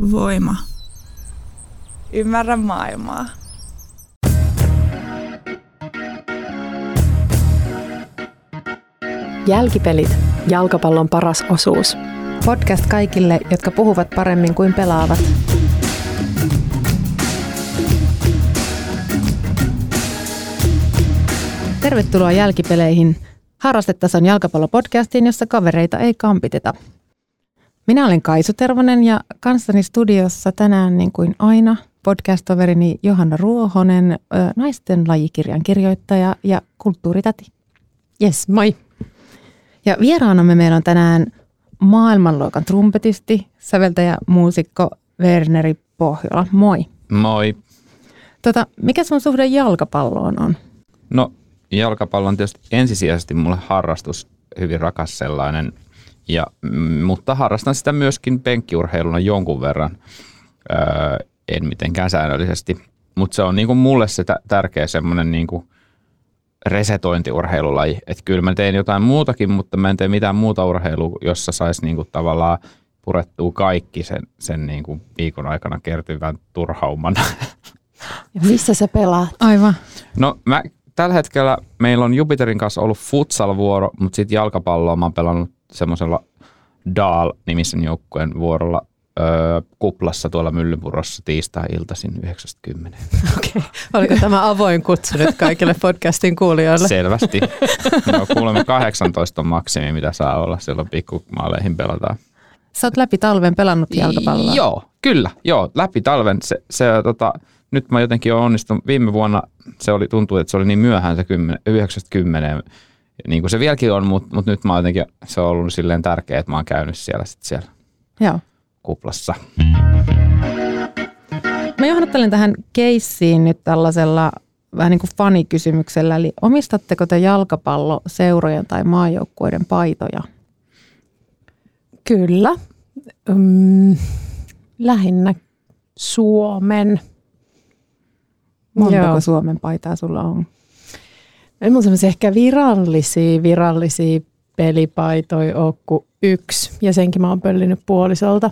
Voima. Ymmärrä maailmaa. Jälkipelit, jalkapallon paras osuus. Podcast kaikille, jotka puhuvat paremmin kuin pelaavat. Tervetuloa Jälkipeleihin, harrastetason jalkapallopodcastiin, jossa kavereita ei kampiteta. Minä olen Kaisu Tervonen ja kanssani studiossa tänään niin kuin aina podcast-toverini Johanna Ruohonen, naisten lajikirjan kirjoittaja ja kulttuuritäti. Yes, moi. Ja vieraanamme meillä on tänään maailmanluokan trumpetisti, säveltäjä, muusikko Werneri Pohjola. Moi. Moi. Tota, mikä sun suhde jalkapalloon on? No jalkapallo on tietysti ensisijaisesti mulle harrastus, hyvin rakas sellainen, ja, mm, mutta harrastan sitä myöskin penkkiurheiluna jonkun verran, öö, en mitenkään säännöllisesti. Mutta se on niinku mulle se t- tärkeä semmoinen niinku resetointiurheilulaji. Että kyllä mä teen jotain muutakin, mutta mä en tee mitään muuta urheilua, jossa saisi niinku tavallaan purettua kaikki sen, sen niinku viikon aikana kertyvän turhauman. Ja missä sä pelaat? Aivan. No mä tällä hetkellä meillä on Jupiterin kanssa ollut futsal-vuoro, mutta sitten jalkapalloa mä oon pelannut semmoisella Daal-nimisen joukkueen vuorolla öö, kuplassa tuolla Myllypurossa tiistai-iltaisin 90. Okei. Okay. Oliko tämä avoin kutsu nyt kaikille podcastin kuulijoille? Selvästi. No, kuulemme 18 on maksimi, mitä saa olla. Silloin pikkumaaleihin pelataan. Sä oot läpi talven pelannut jalkapalloa. Joo, kyllä. Joo, läpi talven. Se, se, tota, nyt mä jotenkin olen onnistunut. Viime vuonna se oli, tuntui, että se oli niin myöhään se 10, 90 niin kuin se vieläkin on, mutta, mutta nyt mä jotenkin, se on ollut silleen tärkeää, että mä oon käynyt siellä, sit siellä Joo. kuplassa. Mä johdattelen tähän keissiin nyt tällaisella vähän niin kuin fanikysymyksellä, eli omistatteko te jalkapalloseurojen tai maajoukkueiden paitoja? Kyllä. Mm, lähinnä Suomen. Montako Joo. Suomen paitaa sulla on? Ei mun semmoisia ehkä virallisia, virallisia pelipaitoja ole kuin yksi. Ja senkin mä oon pöllinyt puolisolta.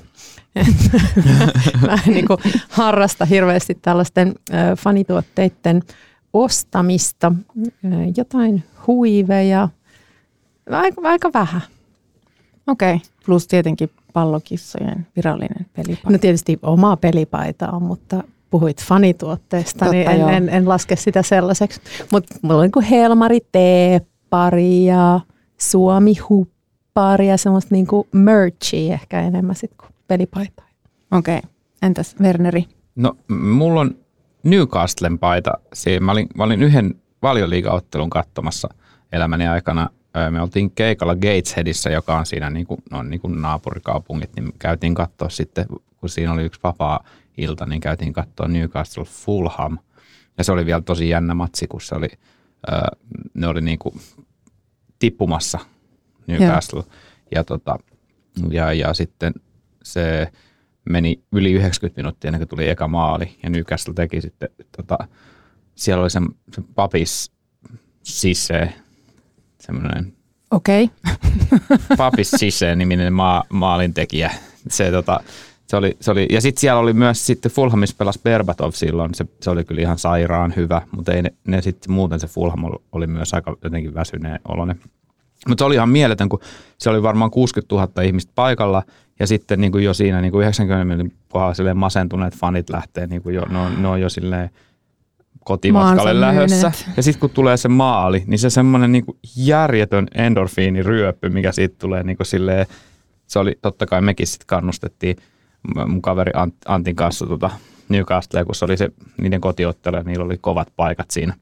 mä en niin kuin harrasta hirveästi tällaisten fanituotteiden ostamista. Jotain huiveja. Aika, aika vähän. Okei, okay. plus tietenkin pallokissojen virallinen pelipaita. No tietysti omaa pelipaitaa, mutta puhuit fanituotteesta, Totta, niin en, joo. en, en laske sitä sellaiseksi. Mutta mulla on niin kuin Helmari teeppari ja Suomi huppari ja semmoista niin kuin merchia ehkä enemmän sit kuin pelipaitaa. Okei, okay. entäs Werneri? No, mulla on Newcastlen paita. Siinä mä, olin, mä olin yhden valioliigaottelun katsomassa elämäni aikana. Öö, Me oltiin keikalla Gatesheadissä, joka on siinä niin kuin, no, niin kuin naapurikaupungit, niin käytiin katsoa sitten, kun siinä oli yksi vapaa-ilta, niin käytiin katsoa Newcastle Fulham. Ja se oli vielä tosi jännä matsi, kun se oli, öö, ne oli niin kuin tippumassa Newcastle. Ja, tota, ja, ja sitten se meni yli 90 minuuttia ennen kuin tuli eka maali. Ja Newcastle teki sitten, tota, siellä oli se, se papis Sisse, semmoinen Okei, okay. Papis Sisse niminen maa, maalintekijä. Se, tota, se oli, se oli, ja sitten siellä oli myös sitten Fulhamissa pelas Berbatov silloin, se, se oli kyllä ihan sairaan hyvä, mutta ei ne, ne sitten muuten se Fulham oli, myös aika jotenkin väsyneen oloinen. Mutta se oli ihan mieletön, kun se oli varmaan 60 000 ihmistä paikalla ja sitten niin kuin jo siinä niin kuin 90 minuutin kohdalla silleen masentuneet fanit lähtee, niin kuin jo, ne, on, ne on jo silleen kotimatkalle myyneet. Ja sitten kun tulee se maali, niin se semmoinen niin järjetön endorfiiniryöppy, mikä siitä tulee niin kuin silleen, se oli totta kai mekin sitten kannustettiin mun kaveri Ant- Antin kanssa tota Newcastle, kun se oli se niiden kotiottelu ja niillä oli kovat paikat siinä.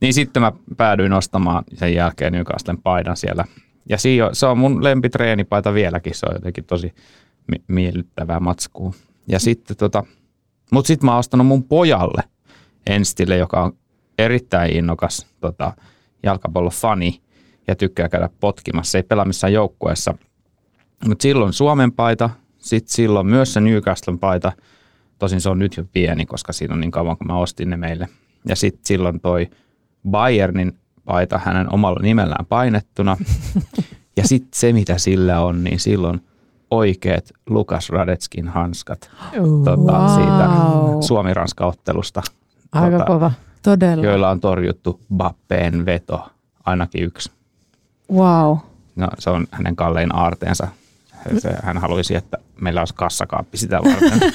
Niin sitten mä päädyin ostamaan sen jälkeen Newcastlen paidan siellä. Ja siinä se on mun lempitreenipaita vieläkin, se on jotenkin tosi mi- miellyttävää matskua. Ja sitten tota, mutta sitten mä oon ostanut mun pojalle Enstille, joka on erittäin innokas tota, jalkapallofani ja tykkää käydä potkimassa. Ei pelaa missään joukkueessa. Mutta silloin Suomen paita, sitten silloin myös se Newcastlen paita. Tosin se on nyt jo pieni, koska siinä on niin kauan, kun mä ostin ne meille. Ja sitten silloin toi Bayernin paita hänen omalla nimellään painettuna. ja sitten se, mitä sillä on, niin silloin oikeat Lukas Radetskin hanskat Uh, tota, Wow. siitä Suomi-Ranska-ottelusta, Aika tota, kova. Todella. joilla on torjuttu Bappeen veto, ainakin yksi. Wow. No, se on hänen kallein aarteensa. Se, hän haluaisi, että meillä olisi kassakaappi sitä varten.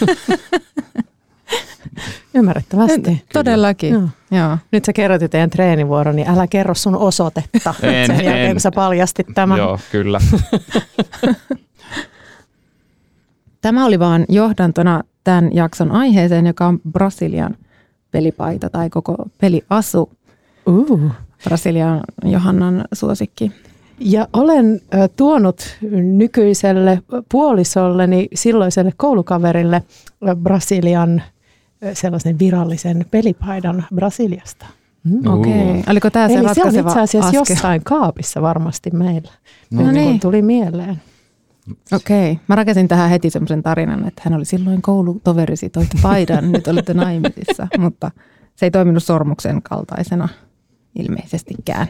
Ymmärrettävästi. Todellakin. Joo. Joo. Nyt sä kerrotit teidän treenivuoron, niin älä kerro sun osoitetta En, sen jälkeen, en. kun sä paljastit tämän. Joo, kyllä. Tämä oli vaan johdantona tämän jakson aiheeseen, joka on Brasilian pelipaita tai koko peliasu. Uh. Brasilian Johannan suosikki. Ja olen tuonut nykyiselle puolisolleni, silloiselle koulukaverille Brasilian sellaisen virallisen pelipaidan Brasiliasta. Mm. Okei. Okay. Oliko tämä se Eli se on ratkaiseva itse asiassa askel? jossain kaapissa varmasti meillä. No Nyt niin. kun tuli mieleen. Okei. Okay. Mä rakensin tähän heti semmoisen tarinan, että hän oli silloin koulutoverisi, toit paidan, nyt olette naimisissa. Mutta se ei toiminut sormuksen kaltaisena ilmeisestikään.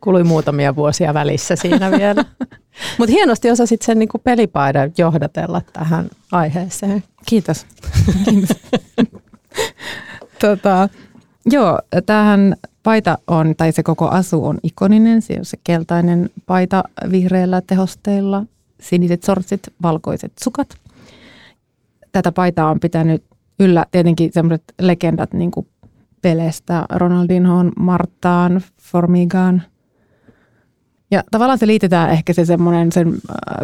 Kului muutamia vuosia välissä siinä vielä. Mutta hienosti osasit sen niinku pelipaidan johdatella tähän aiheeseen. Kiitos. Kiitos. tota, joo, tämähän paita on, tai se koko asu on ikoninen. Se on se keltainen paita vihreällä tehosteilla, siniset sortsit, valkoiset sukat. Tätä paitaa on pitänyt yllä tietenkin sellaiset legendat niin kuin Pelestä, Ronaldinhoon, Martaan, Formigaan. Ja tavallaan se liitetään ehkä se semmoinen sen äh,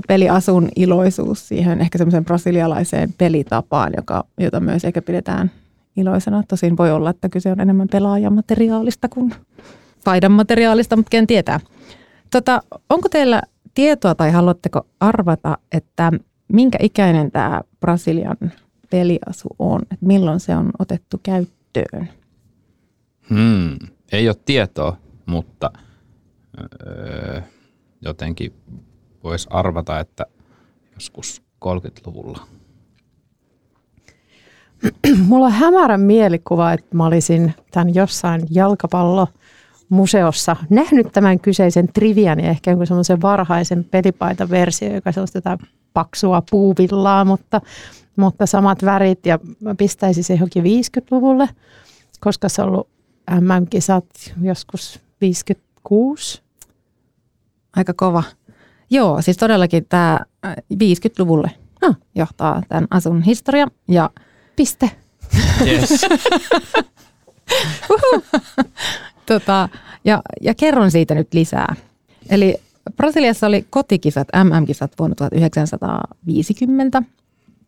peliasun iloisuus siihen ehkä semmoiseen brasilialaiseen pelitapaan, joka, jota myös ehkä pidetään iloisena. Tosin voi olla, että kyse on enemmän pelaajamateriaalista kuin paidan materiaalista, mutta ken tietää. Tota, onko teillä tietoa tai haluatteko arvata, että minkä ikäinen tämä Brasilian peliasu on? Että milloin se on otettu käyttöön? Hmm. Ei ole tietoa, mutta öö, jotenkin voisi arvata, että joskus 30-luvulla. Mulla on hämärä mielikuva, että mä olisin tämän jossain jalkapallomuseossa nähnyt tämän kyseisen trivian ja ehkä jonkun semmoisen varhaisen pelipaitaversio, joka on jotain paksua puuvillaa, mutta, mutta samat värit ja mä pistäisin se johonkin 50-luvulle, koska se on ollut MM-kisat joskus 56. Aika kova. Joo, siis todellakin tämä 50-luvulle Ah. johtaa tämän asun historia. Ja Piste. Yes. Tota, ja, ja kerron siitä nyt lisää. Eli Brasiliassa oli kotikisat, MM-kisat vuonna 1950.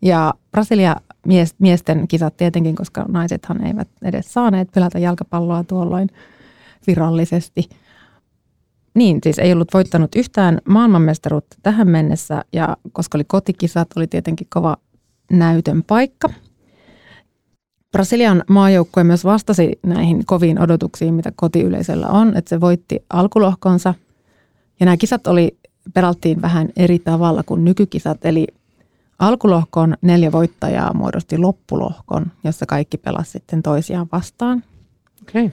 Ja Brasilia mies, miesten kisat tietenkin, koska naisethan eivät edes saaneet pelata jalkapalloa tuolloin virallisesti. Niin, siis ei ollut voittanut yhtään maailmanmestaruutta tähän mennessä ja koska oli kotikisat, oli tietenkin kova näytön paikka. Brasilian maajoukkue myös vastasi näihin koviin odotuksiin, mitä kotiyleisöllä on, että se voitti alkulohkonsa. Ja nämä kisat oli, pelattiin vähän eri tavalla kuin nykykisat, eli alkulohkon neljä voittajaa muodosti loppulohkon, jossa kaikki pelasivat sitten toisiaan vastaan. Okay.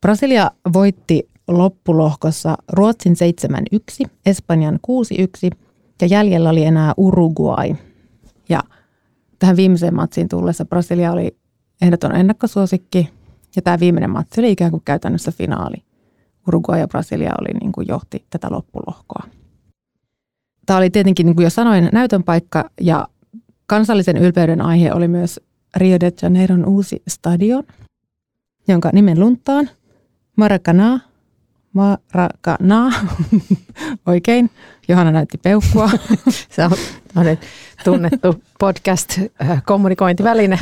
Brasilia voitti loppulohkossa Ruotsin 7-1, Espanjan 6-1 ja jäljellä oli enää Uruguay. Ja tähän viimeiseen matsiin tullessa Brasilia oli ehdoton ennakkosuosikki ja tämä viimeinen matsi oli ikään kuin käytännössä finaali. Uruguay ja Brasilia oli niin kuin johti tätä loppulohkoa. Tämä oli tietenkin, niin kuin jo sanoin, näytön paikka ja kansallisen ylpeyden aihe oli myös Rio de Janeiron uusi stadion, jonka nimen luntaan Maracana, Maracana, oikein. Johanna näytti peukkua. Se on tunnettu podcast-kommunikointiväline.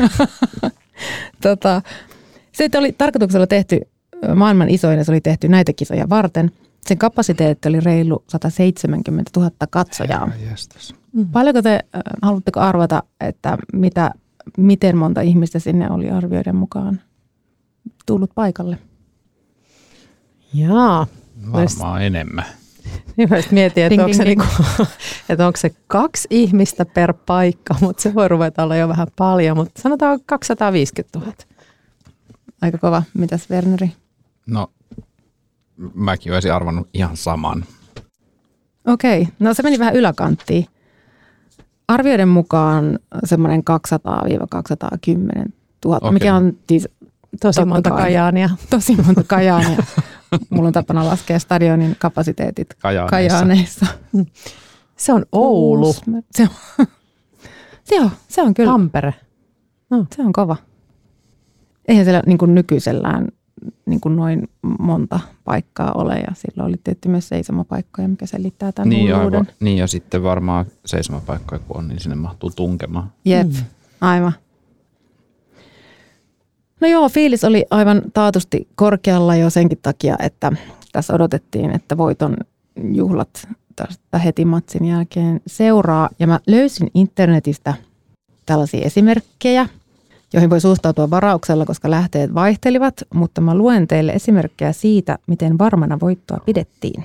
tota, se oli tarkoituksella tehty maailman isoin ja se oli tehty näitä kisoja varten. Sen kapasiteetti oli reilu 170 000 katsojaa. Jestas. Paljonko te äh, haluatteko arvata, että mitä, miten monta ihmistä sinne oli arvioiden mukaan tullut paikalle? Jaa. Varmaan enemmän. Niin mä mietin, että Ding, onko, se ding, niinku, että onko se kaksi ihmistä per paikka, mutta se voi ruveta olla jo vähän paljon, mutta sanotaan 250 000. Aika kova. Mitäs Werneri? No, mäkin olisin arvannut ihan saman. Okei, no se meni vähän yläkanttiin. arvioiden mukaan semmoinen 200-210 000, okay. mikä on siis Tosi monta kai. kajaania. tosi monta kajaania. Mulla on tapana laskea stadionin kapasiteetit Kajaaneissa. kajaaneissa. Se on Oulu. Se on, se on, se on kyllä, Tampere. se on kova. Eihän siellä niin kuin nykyisellään niin kuin noin monta paikkaa ole ja silloin oli tietty myös seisomapaikkoja, mikä selittää tämän Niin, hulluuden. aivan, niin ja sitten varmaan seisomapaikkoja kun on, niin sinne mahtuu tunkemaan. Jep, Mm. aivan. No joo, fiilis oli aivan taatusti korkealla jo senkin takia, että tässä odotettiin, että voiton juhlat tästä heti matsin jälkeen seuraa. Ja mä löysin internetistä tällaisia esimerkkejä, joihin voi suhtautua varauksella, koska lähteet vaihtelivat, mutta mä luen teille esimerkkejä siitä, miten varmana voittoa pidettiin.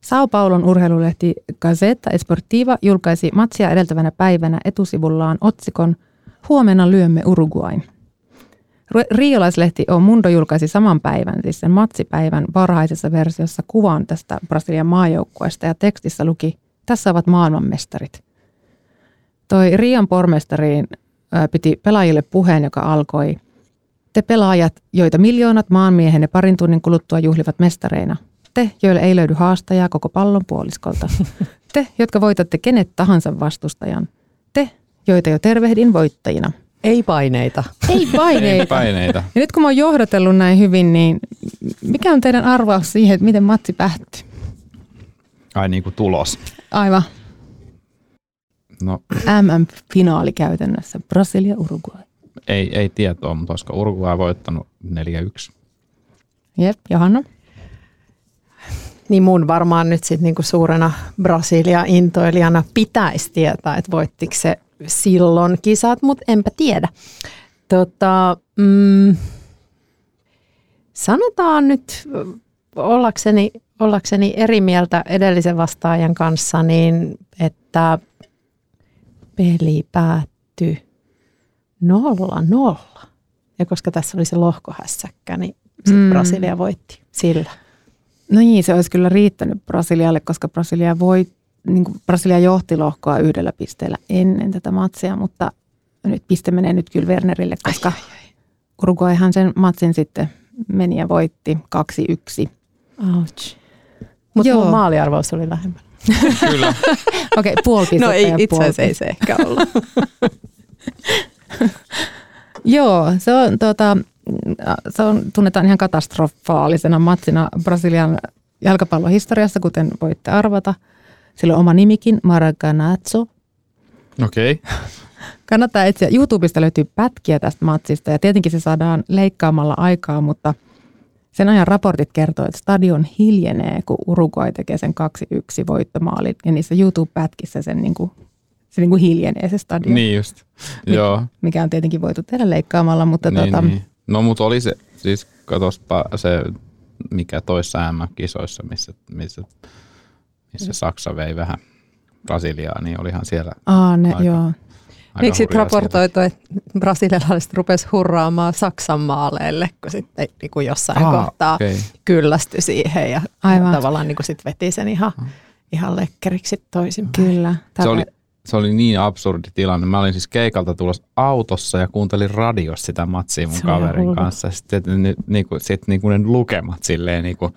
Sao Paulon urheilulehti Gazzetta Esportiva julkaisi matsia edeltävänä päivänä etusivullaan otsikon Huomenna lyömme Uruguain. Ru- Riolaislehti O Mundo julkaisi saman päivän, siis sen matsipäivän varhaisessa versiossa kuvan tästä Brasilian maajoukkueesta ja tekstissä luki, tässä ovat maailmanmestarit. Toi Rion pormestariin piti pelaajille puheen, joka alkoi, te pelaajat, joita miljoonat maanmiehenne parin tunnin kuluttua juhlivat mestareina. Te, joille ei löydy haastajaa koko pallon puoliskolta. Te, jotka voitatte kenet tahansa vastustajan. Te, joita jo tervehdin voittajina. Ei paineita. Ei Ei paineita. paineita. Ja nyt kun mä oon johdatellut näin hyvin, niin mikä on teidän arvaus siihen, että miten matsi päättyy? Ai niin kuin tulos. Aivan. No MM-finaali käytännössä. Brasilia-Uruguay. ei, ei tietoa, mutta olisiko Uruguay voittanut 4-1? Jep, Johanna. Niin mun varmaan nyt sitten niinku suurena Brasilia-intoilijana pitäisi tietää, että voittiko se silloin kisat, mutta enpä tiedä. Tota, mm, sanotaan nyt ollakseni, ollakseni eri mieltä edellisen vastaajan kanssa, niin että peli päättyi nolla nolla. Ja koska tässä oli se lohkohässäkkä, niin Mm. Brasilia voitti sillä. No niin, se olisi kyllä riittänyt Brasilialle, koska Brasilia, voi, niin kuin Brasilia johti lohkoa yhdellä pisteellä ennen tätä matsia, mutta nyt piste menee nyt kyllä Wernerille, koska Uruguayhan sen matsin sitten meni ja voitti 2-1. Ouch. Mutta maaliarvaus oli lähemmän. Kyllä. Okei, okay, puoli pistettä No ei, ja itse asiassa ei se ehkä ollut. Joo, se on, tuota, se on, tunnetaan ihan katastrofaalisena matsina Brasilian jalkapallohistoriassa, kuten voitte arvata. Sillä on oma nimikin, Maracanazo. Okei. Okay. Kannattaa etsiä. YouTubesta löytyy pätkiä tästä matsista ja tietenkin se saadaan leikkaamalla aikaa, mutta sen ajan raportit kertoo, että stadion hiljenee, kun Uruguay tekee sen 2-1 voittomaalin. Ja niissä YouTube-pätkissä sen niin kuin, se niin kuin hiljenee se stadion, Niin just. Joo. mikä on tietenkin voitu tehdä leikkaamalla. Mutta Niin, tota, niin. No mutta oli se, siis katospa se, mikä toissa MM-kisoissa, missä, missä, missä Saksa vei vähän Brasiliaa, niin olihan siellä aa, ne, Aika. joo. Aika Miksi sitten raportoitu, että brasilialaiset rupes hurraamaan Saksan maaleille, kun sitten niin kuin jossain Aa, kohtaa okei. kyllästy siihen ja Aivan. tavallaan niin kuin sit veti sen ihan, ihan lekkeriksi toisin. Kyllä. Se oli, se oli niin absurdi tilanne. Mä olin siis keikalta tulossa autossa ja kuuntelin radiossa sitä matsia mun Se kaverin kanssa. Sitten ni, niinku, sit niinku ne lukemat silleen, niinku,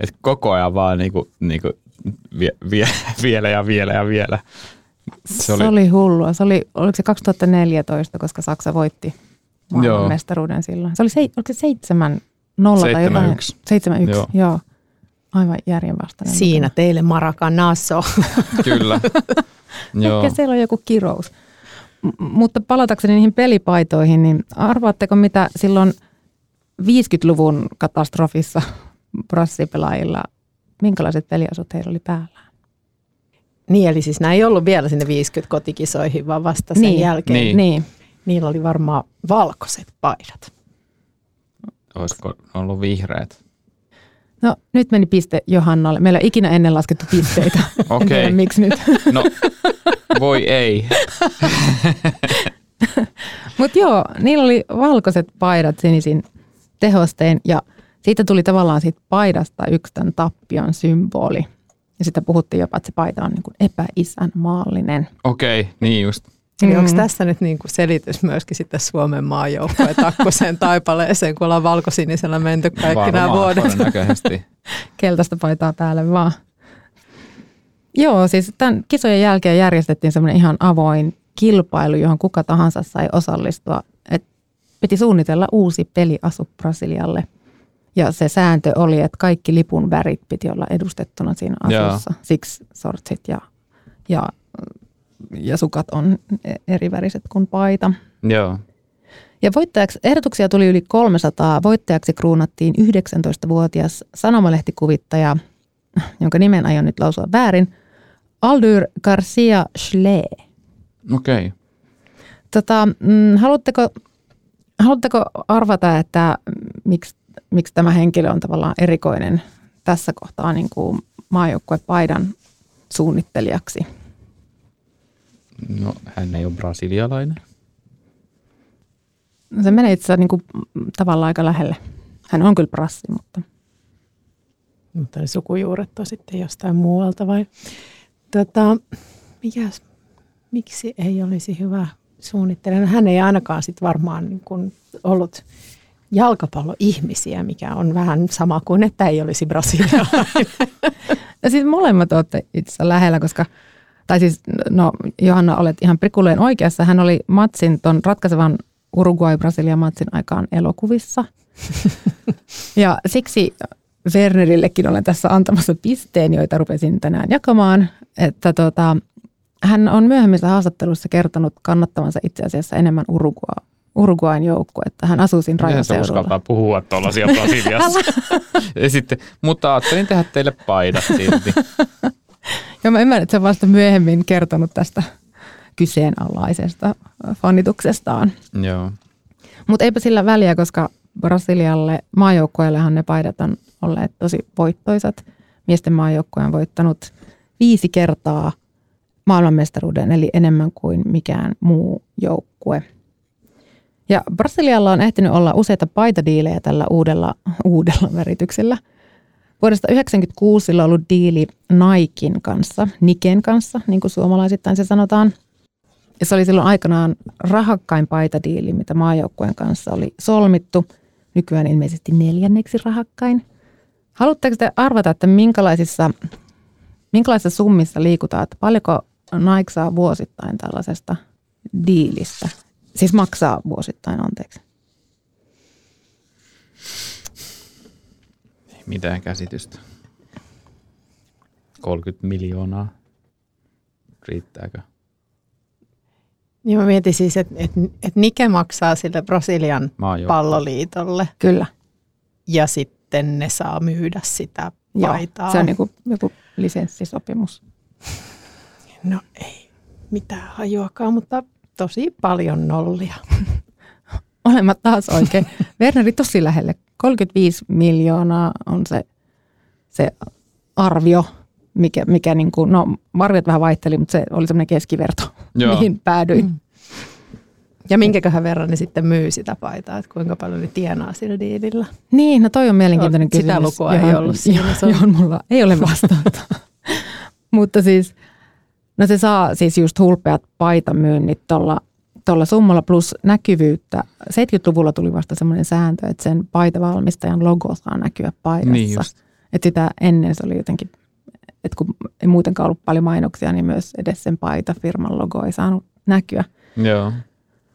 että koko ajan vaan niinku, niinku, vie, vie, vielä ja vielä ja vielä. Se Se oli, oli, oli hullua. Se oli, oliko se 2014, koska Saksa voitti maailmanmestaruuden silloin. Se oli, se, oliko se 7 0 tai jotain? 7-1. 7 Joo. Joo. joo. Aivan järjenvastainen. Siinä teille Maracanazo. kyllä. Joo. Ehkä siellä on joku kirous. M- mutta palatakseni niihin pelipaitoihin, niin arvaatteko mitä silloin 50-luvun katastrofissa brassipelaajilla, minkälaiset peliasut heillä oli päällä? Niin, eli siis nämä ei ollut vielä sinne 50 kotikisoihin, vaan vasta sen Niin. jälkeen. Niin. Niin. Niillä oli varmaan valkoiset paidat. Olisiko ollut vihreät? No nyt meni piste Johannalle. Meillä ei ikinä ennen laskettu pisteitä. Okei. tiedä, miksi nyt. No, voi ei. Mutta joo, niillä oli valkoiset paidat sinisin tehostein ja siitä tuli tavallaan siitä paidasta yksi tämän tappion symboli. Ja sitten puhuttiin jopa, että se paita on niin kuin epäisänmaallinen. Okei, okay, niin just. Eli Mm. onko tässä nyt niin kuin selitys myöskin sitten Suomen maajoukkojen takkuseen taipaleeseen, kun ollaan valkosinisellä menty kaikki nämä Varmaan, vuodet? Todennäköisesti. keltaista paitaa päälle vaan. Joo, siis tämän kisojen jälkeen järjestettiin semmoinen ihan avoin kilpailu, johon kuka tahansa sai osallistua. Et piti suunnitella uusi peliasu Brasilialle. Ja se sääntö oli, että kaikki lipun värit piti olla edustettuna siinä Joo. asussa. Siksi sortsit ja, ja, ja sukat on eri väriset kuin paita. Joo. Ja voittajaksi, ehdotuksia tuli yli 300. Voittajaksi kruunattiin 19-vuotias sanomalehtikuvittajja, jonka nimen aion nyt lausua väärin, Aldur Garcia Schlee. Okei. Okay. Tota, mm, haluatteko, haluatteko arvata, että miksi, miksi tämä henkilö on tavallaan erikoinen tässä kohtaa niin kuin maajoukkuepaidan suunnittelijaksi? No, hän ei ole brasilialainen. No Se menee itse asiassa niin kuin tavallaan aika lähelle. Hän on kyllä brassi, mutta Mutta ne sukujuuret on sitten jostain muualta vai? Tota, mikäs, miksi ei olisi hyvä suunnittelija? Hän ei ainakaan sit varmaan niin kuin ollut jalkapalloihmisiä, mikä on vähän sama kuin, että ei olisi brasilialainen. Ja siis molemmat olette itse asiassa lähellä, koska, tai siis no Johanna olet ihan prikulleen oikeassa. Hän oli matsin, ton ratkaisevan Uruguay-Brasilia-matsin aikaan elokuvissa. ja siksi Wernerillekin olen tässä antamassa pisteen, joita rupesin tänään jakamaan. Että tota, hän on myöhemmissä haastatteluissa kertonut kannattavansa itse asiassa enemmän Uruguay, Uruguayn joukkuetta. Hän asuu siinä Miten se rajaseudulla. uskaltaa puhua tuollaisia Brasiliassa? ja sitten, mutta ajattelin tehdä teille paidat silti. Ja mä ymmärrän, että on vasta myöhemmin kertonut tästä kyseenalaisesta fanituksestaan. Joo. Mutta eipä sillä väliä, koska Brasilialle maajoukkueellehan ne paidat on olleet tosi voittoisat. Miesten maajoukkue on voittanut viisi kertaa maailmanmestaruuden, eli enemmän kuin mikään muu joukkue. Ja Brasilialla on ehtinyt olla useita paitadiilejä tällä uudella, uudella värityksellä. Vuodesta 1996 sillä on ollut diili Naikin kanssa, Niken kanssa, niin kuin suomalaisittain se sanotaan. Ja se oli silloin aikanaan rahakkain paitadiili, mitä maajoukkueen kanssa oli solmittu. Nykyään ilmeisesti neljänneksi rahakkain. Haluatteko te arvata, että minkälaisissa, minkälaisissa summissa liikutaan? Että paljonko Nike saa vuosittain tällaisesta diilistä? Siis maksaa vuosittain, anteeksi. Ei mitään käsitystä. 30 miljoonaa. Riittääkö? Niin mä mietin siis, että et, et Nike maksaa sille Brasilian palloliitolle Kyllä. ja sitten ne saa myydä sitä Joo, paitaa. se on niin kuin joku lisenssisopimus. No ei mitään hajuakaan, mutta tosi paljon nollia. Olemat taas oikein. Werneri tosi lähelle. 35 miljoonaa on se, se arvio, mikä, mikä niin kuin, no arviot vähän vaihteli, mutta se oli semmoinen keskiverto, Joo. mihin päädyin. Mm. Ja minkäköhän verran ne sitten myy sitä paitaa, että kuinka paljon ne tienaa sillä diilillä. Niin, no toi on mielenkiintoinen Sitä kysymys. lukua ei johon- ollut siinä, johon- se on- Johon mulla ei ole vastausta. Mutta siis, no se saa siis just hulpeat paitamyynnit tuolla tuolla summalla plus näkyvyyttä. 70-luvulla tuli vasta semmoinen sääntö, että sen paitavalmistajan logo saa näkyä paidassa. Niin just. Että sitä ennen se oli jotenkin, että kun ei muutenkaan ollut paljon mainoksia, niin myös edes sen paitafirman logo ei saanut näkyä. Joo.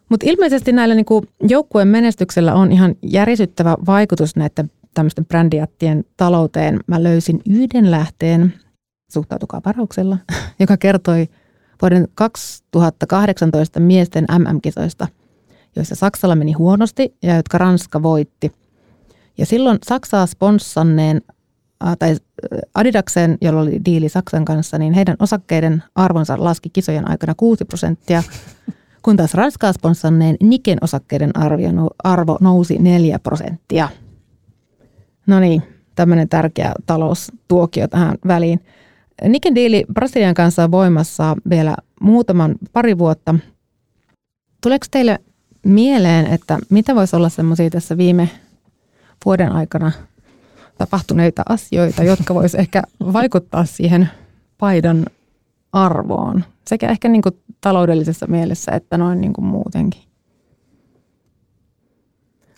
Mutta ilmeisesti näillä niinku joukkueen menestyksellä on ihan järisyttävä vaikutus näiden tämmöisten brändijättien talouteen. Mä löysin yhden lähteen, suhtautukaa varauksella, joka kertoi vuoden 2018 miesten MM-kisoista, joissa Saksalla meni huonosti ja jotka Ranska voitti. Ja silloin Saksaa sponssanneen, tai Adidaksen, jolla oli diili Saksan kanssa, niin heidän osakkeiden arvonsa laski kisojen aikana 6 prosenttia, kun taas Ranskaa sponssanneen Niken osakkeiden arvio, arvo nousi 4 prosenttia. No niin, tämmöinen tärkeä taloustuokio tähän väliin. Niken diili Brasilian kanssa on voimassa vielä muutaman pari vuotta. Tuleeko teille mieleen, että mitä voisi olla semmoisia tässä viime vuoden aikana tapahtuneita asioita, jotka voisi ehkä vaikuttaa siihen paidan arvoon? Sekä ehkä niin kuin taloudellisessa mielessä että noin niin kuin muutenkin.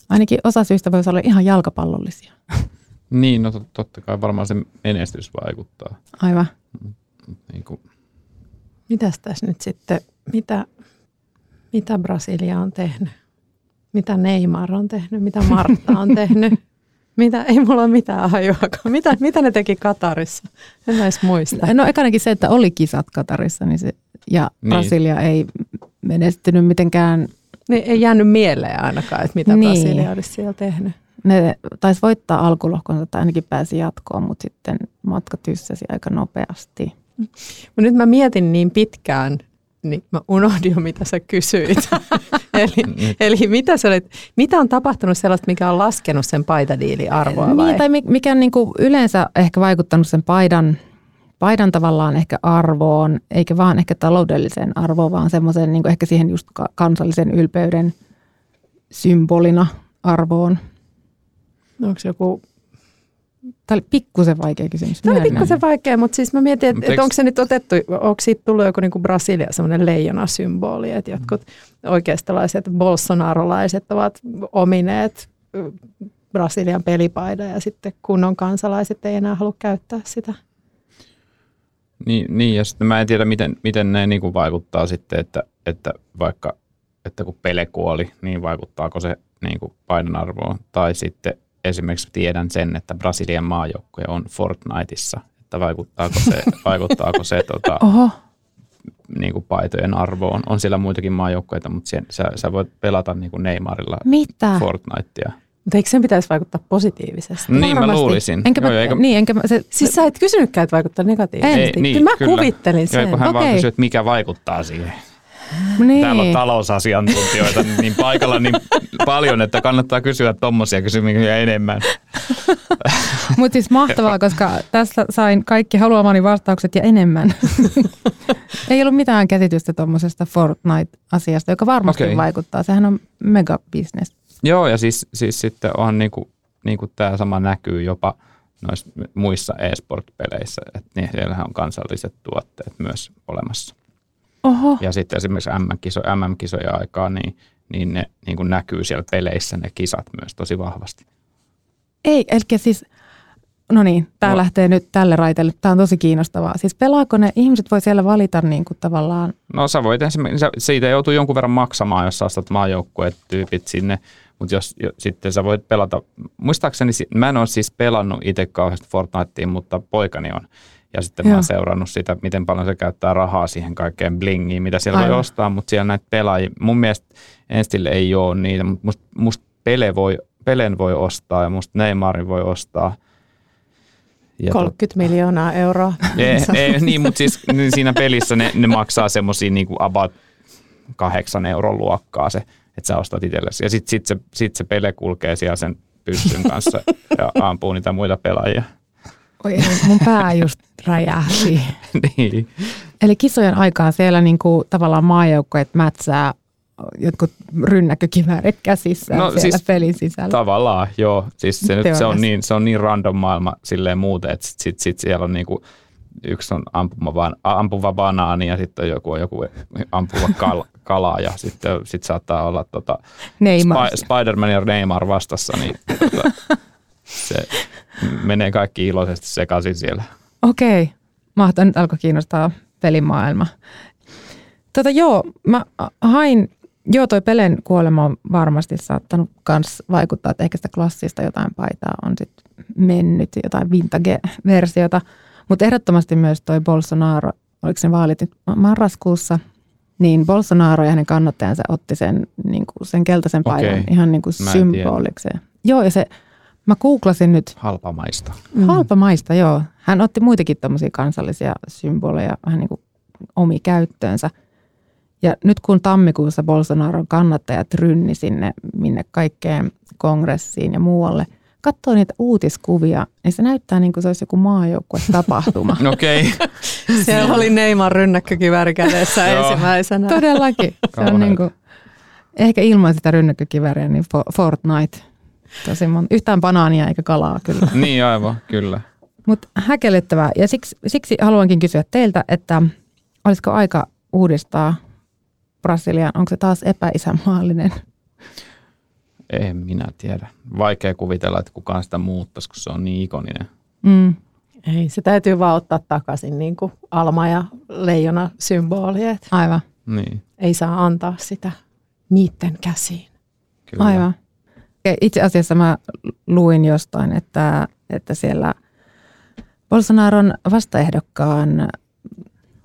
Ainakin osa syistä voisi olla ihan jalkapallollisia. Niin, no tot- totta kai varmaan se menestys vaikuttaa. Aivan. Niin kuin, Mitäs tässä nyt sitten, mitä, mitä Brasilia on tehnyt? Mitä Neymar on tehnyt? Mitä Martta on tehnyt? Mitä, ei mulla ole mitään hajuakaan. Mitä, mitä ne teki Katarissa? En mä edes muista. No ekanakin se, että oli kisat Katarissa niin se, ja Niin. Brasilia ei menestynyt mitenkään. Niin, ei jäänyt mieleen ainakaan, että mitä Niin. Brasilia olisi siellä tehnyt. Ne taisi voittaa alkulohkonsa tai ainakin pääsi jatkoon, mutta sitten matka tyssäsi aika nopeasti. Mutta nyt mä mietin niin pitkään, niin mä unohdin jo, mitä sä kysyit. eli, eli mitä, sä olet, mitä on tapahtunut sellaista, mikä on laskenut sen paitadiilin arvoa vai? Niin, tai mi- mikä on niin kuin yleensä ehkä vaikuttanut sen paidan, paidan tavallaan ehkä arvoon, eikä vaan ehkä taloudelliseen arvoon, vaan semmoisen niin ehkä siihen just ka- kansallisen ylpeyden symbolina arvoon. Onko joku Tämä oli pikkusen vaikea kysymys. Tämä oli pikkusen vaikea, mutta siis mä mietin, että, eikö- onko se nyt otettu, onko siitä tullut joku niin kuin Brasilia semmoinen leijona-symboli, että jotkut oikeistalaiset bolsonarolaiset ovat omineet Brasilian pelipaidan ja sitten kunnon kansalaiset ei enää halua käyttää sitä. niin, niin, ja sitten mä en tiedä, miten, miten ne niin kuin vaikuttaa sitten, että, että vaikka että kun Pele kuoli, niin vaikuttaako se niin kuin painonarvoon. Tai sitten esimerkiksi tiedän sen, että Brasilian maajoukkue on Fortniteissa, että vaikuttaako se, vaikuttaako se tota, Oho, niin kuin paitojen arvoon. On siellä muitakin maajoukkoita, mutta sen, sä, sä voit pelata niin kuin Neymarilla mitä? Fortnitea. Mutta eikö sen pitäisi vaikuttaa positiivisesti? Niin mä Varmasti. luulisin. Enkä mä, Joo, eikä- niin, enkä mä, se, Siis sä et kysynytkään, että vaikuttaa negatiivisesti. Ei, niin, kyllä mä kyllä. kuvittelin Joo, sen. kun hän vaan Okei. kysyy, että mikä vaikuttaa siihen. Niin. Täällä on talousasiantuntijoita niin paikalla niin paljon, että kannattaa kysyä tommosia kysymyksiä enemmän. Mutta siis mahtavaa, koska tässä sain kaikki haluamani vastaukset ja enemmän. Ei ollut mitään käsitystä tuommoisesta Fortnite-asiasta, joka varmasti Okei. vaikuttaa. Sehän on mega business. Joo, ja siis, siis sitten on niinku, niinku tämä sama näkyy jopa noissa muissa e-sport-peleissä, että niin, siellähän on kansalliset tuotteet myös olemassa. Oho, Ja sitten esimerkiksi MM-kiso, MM-kisojen aikaa, niin, niin ne niin kuin näkyy siellä peleissä ne kisat myös tosi vahvasti. ei, eli siis, no niin, tämä No. lähtee nyt tälle raiteelle. Tämä on tosi kiinnostavaa. Siis pelaako ne, ihmiset voi siellä valita niin kuin tavallaan, No sä voit sä- siitä joutuu jonkun verran maksamaan, jos sä ostat maajoukkueet tyypit sinne, mutta jos jo, sitten sä voit pelata, muistaakseni, mä en ole siis pelannut itse kauheasti Fortniteen, mutta poikani on. Ja sitten mä Joo. oon seurannut sitä, miten paljon se käyttää rahaa siihen kaikkeen blingiin, mitä siellä voi Aivan. ostaa, mutta siellä näitä pelaajia, mun mielestä Enstille ei ole niitä, mutta musta, musta Pele voi, Pelen voi ostaa ja musta Neymarin voi ostaa. Ja 30 miljoonaa euroa. ei, ei, niin, mutta siis niin siinä pelissä ne, ne maksaa semmoisia niin about kahdeksan euron luokkaa se, että sä ostat itsellesi. Ja sitten sit se, sit se pele kulkee siellä sen pyssyn kanssa ja ampuu niitä muita pelaajia. Oi mun pää just räjähti. niin. Eli kisojen aikaan siellä niin kuin tavallaan maajoukkueet mätsää jotkut rynnäkkökiväärit käsissä No siellä siis pelin sisällä. Tavallaan, joo. Siis se, nyt, se, on niin, se on niin random maailma silleen muuten, että sit, sit, sit siellä on niinku, yksi on ampuma, vaan, ampuva banaani ja sitten joku on joku ampuva kal, kala ja sitten sit saattaa olla tota, Neymar. Spi- Spider-Man ja Neymar vastassa, niin tota, se menee kaikki iloisesti sekaisin siellä. Okei, mahtavaa. Nyt alkoi kiinnostaa pelimaailma. Tota, joo, mä hain, joo toi Pelen kuolema on varmasti saattanut kans vaikuttaa, että ehkä sitä klassista jotain paitaa on sit mennyt, jotain vintage-versiota. Mutta ehdottomasti myös toi Bolsonaro, oliko se vaalit nyt marraskuussa, niin Bolsonaro ja hänen kannattajansa otti sen, niin kuin sen keltaisen paidan Okei. ihan niin kuin symbolikseen. Joo, ja se, mä googlasin nyt Halpamaista. Mm. Halpa maista, joo. Hän otti muitakin tämmöisiä kansallisia symboleja vähän niin kuin omi käyttöönsä. Ja nyt kun tammikuussa Bolsonaron kannattajat rynni sinne minne kaikkeen kongressiin ja muualle, katsoo niitä uutiskuvia, niin se näyttää niin kuin se olisi joku maajoukkue-tapahtuma. Okei. Siellä oli Neymar rynnäkkökivääri kädessä ensimmäisenä. Todellakin. Se on niin kuin, ehkä ilman sitä rynnäkkökiväriä, niin Fo- Fortnite. Tosi mon, yhtään banaania eikä kalaa kyllä. niin aivan, kyllä. Mutta häkellyttävää. Ja siksi, siksi haluankin kysyä teiltä, että olisiko aika uudistaa Brasilian? Onko se taas epäisämaallinen? En minä tiedä. Vaikea kuvitella, että kukaan sitä muuttaisi, kun se on niin ikoninen. Mm. Ei, se täytyy vaan ottaa takaisin niin kuin Alma ja Leijona symbolia. että Aivan, Niin, Ei saa antaa sitä niiden käsiin. kyllä. aivan. Itse asiassa mä luin jostain, että, että siellä Bolsonaron vastaehdokkaan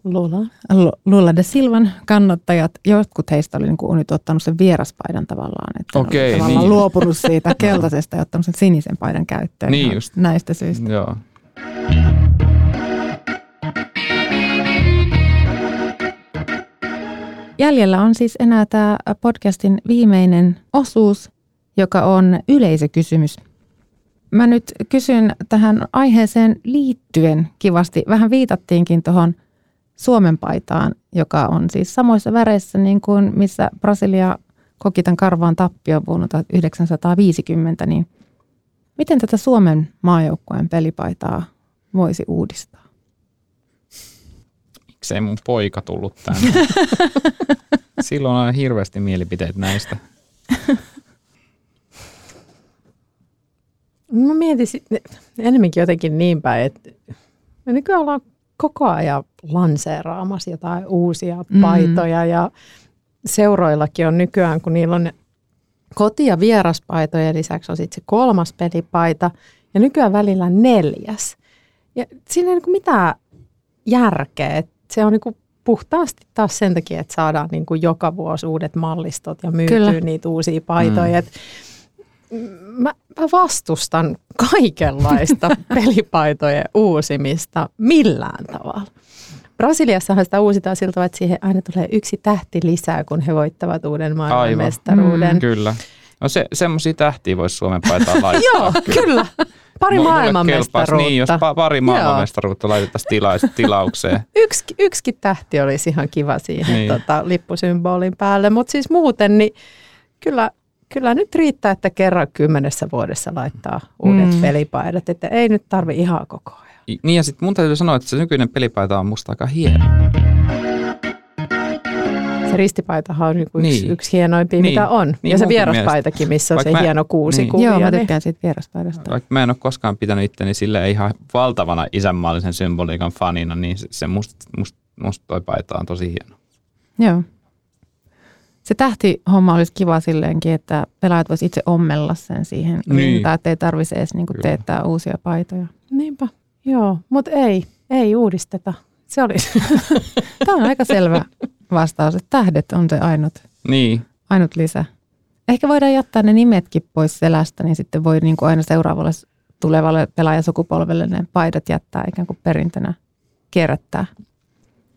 Lula. Lu- Lula de Silvan kannattajat, jotkut heistä oli niin kuin nyt ottanut sen vieraspaidan tavallaan, että Okei, oli tavallaan niin. luopunut siitä keltaisesta ja ottanut sen sinisen paidan käyttöön Niin just. näistä syistä. Joo. Jäljellä on siis enää tämä podcastin viimeinen osuus, joka on yleisökysymys. Mä nyt kysyn tähän aiheeseen liittyen kivasti. Vähän viitattiinkin tuohon Suomen paitaan, joka on siis samoissa väreissä niin kuin missä Brasilia koki tämän karvaan tappio vuonna 1950, niin miten tätä Suomen maajoukkueen pelipaitaa voisi uudistaa? Miksei mun poika tullut tänne? Silloin on hirveästi mielipiteet näistä. Mä mietin enemmänkin jotenkin niin päin, että me nykyään ollaan koko ajan lanseeraamassa jotain uusia Mm. paitoja ja seuroillakin on nykyään, kun niillä on ne koti- ja vieraspaitoja lisäksi on sitten se kolmas pelipaita ja nykyään välillä neljäs. Ja siinä ei niin mitään järkeä, se on niin puhtaasti taas sen takia, että saadaan niin kuin joka vuosi uudet mallistot ja myytyy Kyllä. niitä uusia paitoja. Mm. Mm. Et mä, mä vastustan kaikenlaista pelipaitojen uusimista millään tavalla. Brasiliassahan sitä uusitaan siltä, että siihen aina tulee yksi tähti lisää, kun he voittavat uuden maailmanmestaruuden. Mm. Kyllä. No se, semmoisia tähtiä voisi Suomen paitaan laittaa. Joo, kyllä. Pari Mulle kelpaisi maailmanmestaruutta. Niin, jos pa- pari maailmanmestaruutta laitettaisiin tila- tilaukseen. Yksi, yksikin tähti olisi ihan kiva siihen niin. tota, lippusymbolin päälle, mutta siis muuten niin kyllä, kyllä nyt riittää, että kerran kymmenessä vuodessa laittaa uudet Mm. pelipaidat, että ei nyt tarvi ihan koko ajan. I- Niin ja sitten mun täytyy sanoa, että se nykyinen pelipaita on musta aika hieno. Se ristipaitahan on yksi, niin. Niin. yksi hienoimpia, Niin. mitä on. Niin ja se vieraspaitakin, missä on Vaikka se mä- hieno kuusi niin. kuvia. Joo, mä niin- tykkään siitä vieraspaidasta. Vaikka mä en ole koskaan pitänyt itteni sille ihan valtavana isänmaallisen symboliikan fanina, niin se, se musta must, must toi paita on tosi hieno. Joo. Se tähtihomma olisi kiva silleenkin, että pelaajat vois itse ommella sen siihen Niin. rintaan, että ei tarvitse edes niinku Kyllä. teettää uusia paitoja. Niinpä, joo, mutta ei, ei uudisteta. Se olisi. Tämä on aika selvä vastaus, että tähdet on se ainut, Niin, ainut lisä. Ehkä voidaan jättää ne nimetkin pois selästä, niin sitten voi niinku aina seuraavalle tulevalle pelaajasukupolvelle ne paidat jättää ikään kuin perintönä kierrättää.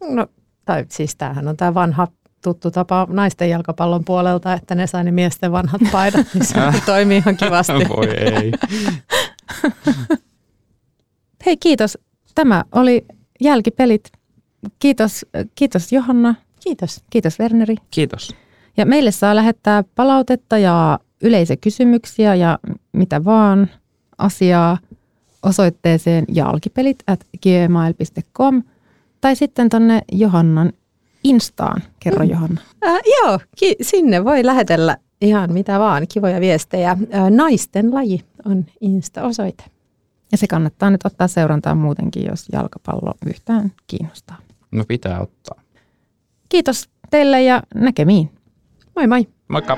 No, tai siis tämähän on tämä vanha tuttu tapa naisten jalkapallon puolelta, että ne sai ne miesten vanhat paidat, niin se toimii ihan kivasti. voi ei. Hei kiitos. Tämä oli Jälkipelit. Kiitos, kiitos Johanna. Kiitos. Kiitos Werneri. Kiitos. Ja meille saa lähettää palautetta ja yleisökysymyksiä ja mitä vaan asiaa osoitteeseen jalkipelit at gmail.com tai sitten tonne Johannan Instaan. Kerro Mm. Johanna. Äh, joo, ki- sinne voi lähetellä ihan mitä vaan, kivoja viestejä. Äh, naisten laji on Insta-osoite. Ja se kannattaa nyt ottaa seurantaan muutenkin, jos jalkapallo yhtään kiinnostaa. No pitää ottaa. Kiitos teille ja näkemiin. Moi moi! Moikka.